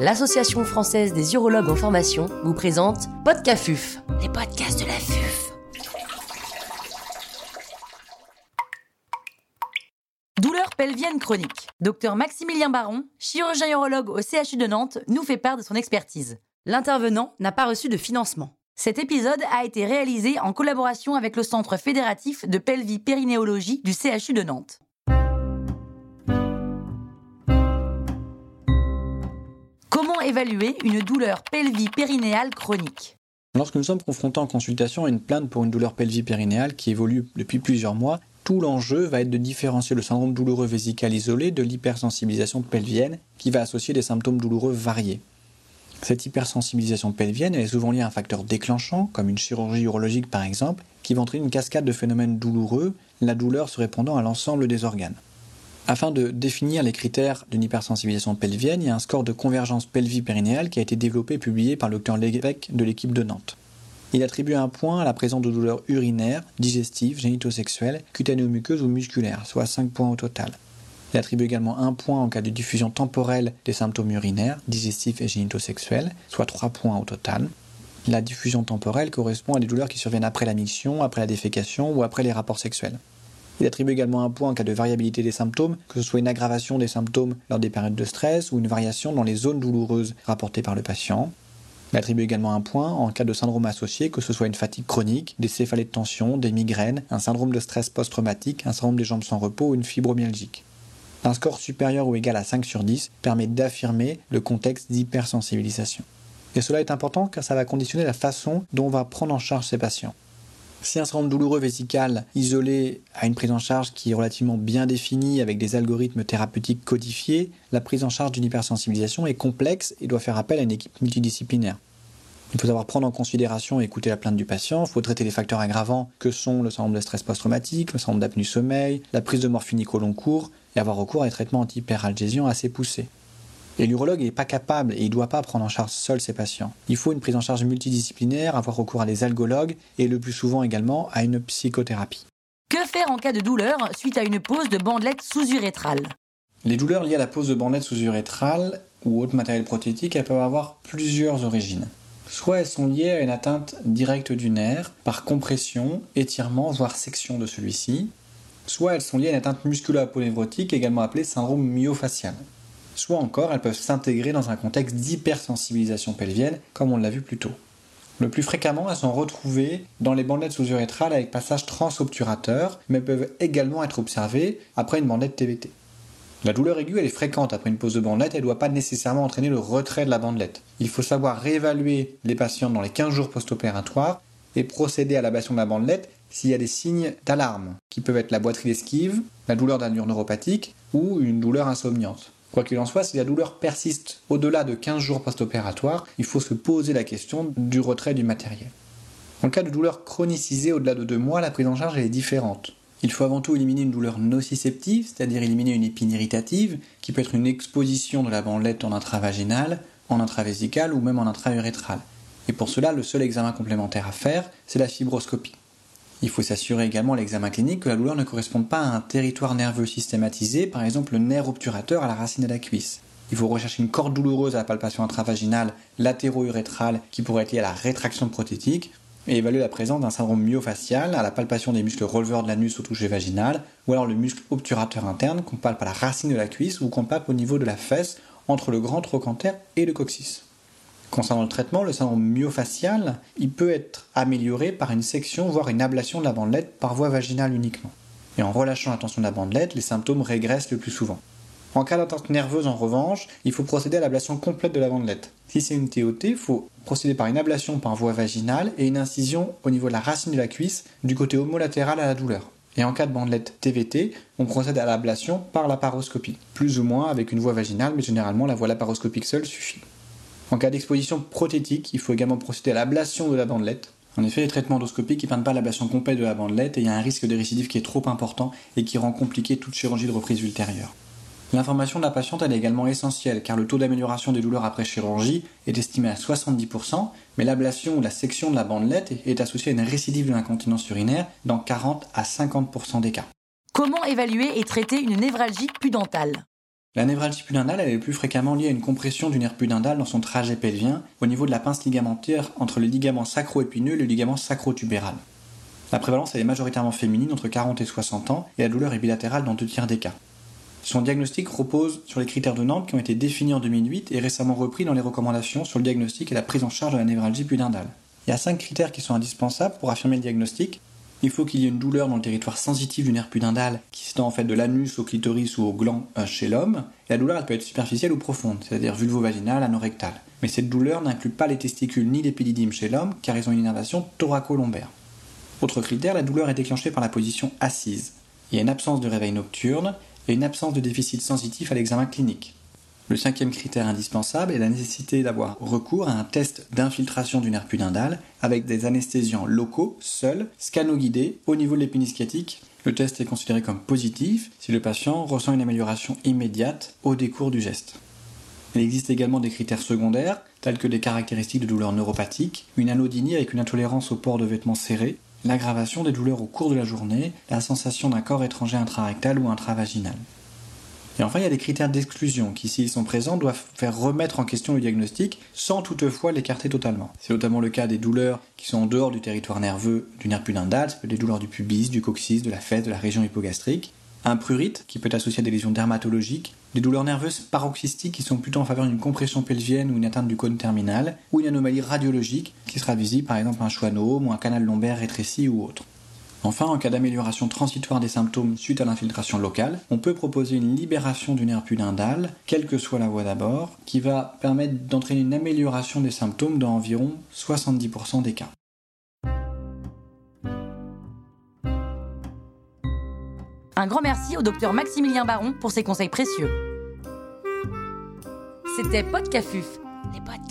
l'Association française des urologues en formation vous présente Podcafuf, les podcasts de la FUF. Douleur pelvienne chronique. Docteur Maximilien Baron, chirurgien urologue au CHU de Nantes, nous fait part de son expertise. L'intervenant n'a pas reçu de financement. Cet épisode a été réalisé en collaboration avec le Centre fédératif de pelvie-périnéologie du CHU de Nantes. Évaluer une douleur pelvie-périnéale chronique Lorsque nous sommes confrontés en consultation à une plainte pour une douleur pelvie-périnéale qui évolue depuis plusieurs mois, tout l'enjeu va être de différencier le syndrome douloureux vésical isolé de l'hypersensibilisation pelvienne qui va associer des symptômes douloureux variés. Cette hypersensibilisation pelvienne est souvent liée à un facteur déclenchant, comme une chirurgie urologique par exemple, qui va entraîner une cascade de phénomènes douloureux, la douleur se répandant à l'ensemble des organes. Afin de définir les critères d'une hypersensibilisation pelvienne, il y a un score de convergence pelvie-périnéale qui a été développé et publié par le docteur Lévesque de l'équipe de Nantes. Il attribue un point à la présence de douleurs urinaires, digestives, génitosexuelles, cutanéo-muqueuses ou musculaires, soit 5 points au total. Il attribue également un point en cas de diffusion temporelle des symptômes urinaires, digestifs et génitosexuels, soit 3 points au total. La diffusion temporelle correspond à des douleurs qui surviennent après la miction, après la défécation ou après les rapports sexuels. Il attribue également un point en cas de variabilité des symptômes, que ce soit une aggravation des symptômes lors des périodes de stress ou une variation dans les zones douloureuses rapportées par le patient. Il attribue également un point en cas de syndrome associé, que ce soit une fatigue chronique, des céphalées de tension, des migraines, un syndrome de stress post-traumatique, un syndrome des jambes sans repos ou une fibromyalgique. Un score supérieur ou égal à 5 sur 10 permet d'affirmer le contexte d'hypersensibilisation. Et cela est important car ça va conditionner la façon dont on va prendre en charge ces patients. Si un syndrome douloureux vésical isolé a une prise en charge qui est relativement bien définie avec des algorithmes thérapeutiques codifiés, la prise en charge d'une hypersensibilisation est complexe et doit faire appel à une équipe multidisciplinaire. Il faut savoir prendre en considération et écouter la plainte du patient, il faut traiter les facteurs aggravants que sont le syndrome de stress post-traumatique, le syndrome d'apnée du sommeil, la prise de morphinique au long cours et avoir recours à des traitements anti-hyperalgésiens assez poussés. Et l'urologue n'est pas capable et il ne doit pas prendre en charge seul ses patients. Il faut une prise en charge multidisciplinaire, avoir recours à des algologues et le plus souvent également à une psychothérapie. Que faire en cas de douleur suite à une pose de bandelette sous-urétrale? Les douleurs liées à la pose de bandelette sous-urétrale ou autre matériel prothétique, elles peuvent avoir plusieurs origines. Soit elles sont liées à une atteinte directe du nerf par compression, étirement, voire section de celui-ci, soit elles sont liées à une atteinte musculo-aponévrotique également appelée syndrome myofacial soit encore elles peuvent s'intégrer dans un contexte d'hypersensibilisation pelvienne, comme on l'a vu plus tôt. Le plus fréquemment, elles sont retrouvées dans les bandelettes sous-urétrales avec passage transobturateur, mais peuvent également être observées après une bandelette TVT. La douleur aiguë, elle est fréquente après une pose de bandelette, elle ne doit pas nécessairement entraîner le retrait de la bandelette. Il faut savoir réévaluer les patients dans les 15 jours post-opératoires et procéder à l'ablation de la bandelette s'il y a des signes d'alarme, qui peuvent être la boiterie d'esquive, la douleur d'allure neuropathique ou une douleur insomniante. Quoi qu'il en soit, si la douleur persiste au-delà de 15 jours post-opératoire, il faut se poser la question du retrait du matériel. En cas de douleur chronicisée au-delà de 2 mois, la prise en charge est différente. Il faut avant tout éliminer une douleur nociceptive, c'est-à-dire éliminer une épine irritative, qui peut être une exposition de la bandelette en intravaginal, en intravésical ou même en intraurétral. Et pour cela, le seul examen complémentaire à faire, c'est la fibroscopie. Il faut s'assurer également à l'examen clinique que la douleur ne corresponde pas à un territoire nerveux systématisé, par exemple le nerf obturateur à la racine de la cuisse. Il faut rechercher une corde douloureuse à la palpation intravaginale latéro-urétrale qui pourrait être liée à la rétraction prothétique et évaluer la présence d'un syndrome myofacial à la palpation des muscles releveurs de l'anus au toucher vaginal ou alors le muscle obturateur interne qu'on palpe à la racine de la cuisse ou qu'on palpe au niveau de la fesse entre le grand trochanter et le coccyx. Concernant le traitement, le syndrome myofacial, il peut être amélioré par une section, voire une ablation de la bandelette par voie vaginale uniquement. Et en relâchant la tension de la bandelette, les symptômes régressent le plus souvent. En cas d'attente nerveuse, en revanche, il faut procéder à l'ablation complète de la bandelette. Si c'est une TOT, il faut procéder par une ablation par voie vaginale et une incision au niveau de la racine de la cuisse du côté homolatéral à la douleur. Et en cas de bandelette TVT, on procède à l'ablation par la paroscopie, plus ou moins avec une voie vaginale, mais généralement la voie laparoscopique seule suffit. En cas d'exposition prothétique, il faut également procéder à l'ablation de la bandelette. En effet, les traitements endoscopiques ne permettent pas l'ablation complète de la bandelette et il y a un risque de récidive qui est trop important et qui rend compliqué toute chirurgie de reprise ultérieure. L'information de la patiente est également essentielle car le taux d'amélioration des douleurs après chirurgie est estimé à 70%, mais l'ablation ou la section de la bandelette est associée à une récidive de l'incontinence urinaire dans 40 à 50% des cas. Comment évaluer et traiter une névralgie pudentale? La névralgie pudendale elle est plus fréquemment liée à une compression du nerf pudendal dans son trajet pelvien au niveau de la pince ligamentaire entre le ligament sacro-épineux et le ligament sacro-tubéral. La prévalence est majoritairement féminine entre 40 et 60 ans et la douleur est bilatérale dans deux tiers des cas. Son diagnostic repose sur les critères de Nantes qui ont été définis en 2008 et récemment repris dans les recommandations sur le diagnostic et la prise en charge de la névralgie pudendale. Il y a cinq critères qui sont indispensables pour affirmer le diagnostic. Il faut qu'il y ait une douleur dans le territoire sensitif du nerf pudendal qui s'étend en fait de l'anus au clitoris ou au gland euh, chez l'homme. la douleur peut être superficielle ou profonde, c'est-à-dire vulvo-vaginale, anorectale. Mais cette douleur n'inclut pas les testicules ni l'épididyme chez l'homme car ils ont une innervation thoraco-lombaire. Autre critère, la douleur est déclenchée par la position assise. Il y a une absence de réveil nocturne et une absence de déficit sensitif à l'examen clinique. Le cinquième critère indispensable est la nécessité d'avoir recours à un test d'infiltration du nerf pudendal avec des anesthésiants locaux, seuls, scanoguidés, au niveau de l'épine Le test est considéré comme positif si le patient ressent une amélioration immédiate au décours du geste. Il existe également des critères secondaires, tels que des caractéristiques de douleur neuropathique, une anodynie avec une intolérance au port de vêtements serrés, l'aggravation des douleurs au cours de la journée, la sensation d'un corps étranger intrarectal ou intravaginal. Et enfin, il y a des critères d'exclusion qui, s'ils sont présents, doivent faire remettre en question le diagnostic sans toutefois l'écarter totalement. C'est notamment le cas des douleurs qui sont en dehors du territoire nerveux du nerf pudendal, des douleurs du pubis, du coccyx, de la fesse, de la région hypogastrique, un prurite qui peut associé à des lésions dermatologiques, des douleurs nerveuses paroxystiques qui sont plutôt en faveur d'une compression pelvienne ou une atteinte du cône terminal, ou une anomalie radiologique qui sera visible par exemple un schwannome ou un canal lombaire rétréci ou autre. Enfin, en cas d'amélioration transitoire des symptômes suite à l'infiltration locale, on peut proposer une libération du nerf pudendal, quelle que soit la voie d'abord, qui va permettre d'entraîner une amélioration des symptômes dans environ 70% des cas. Un grand merci au docteur Maximilien Baron pour ses conseils précieux. C'était Podcafuf, les podcasts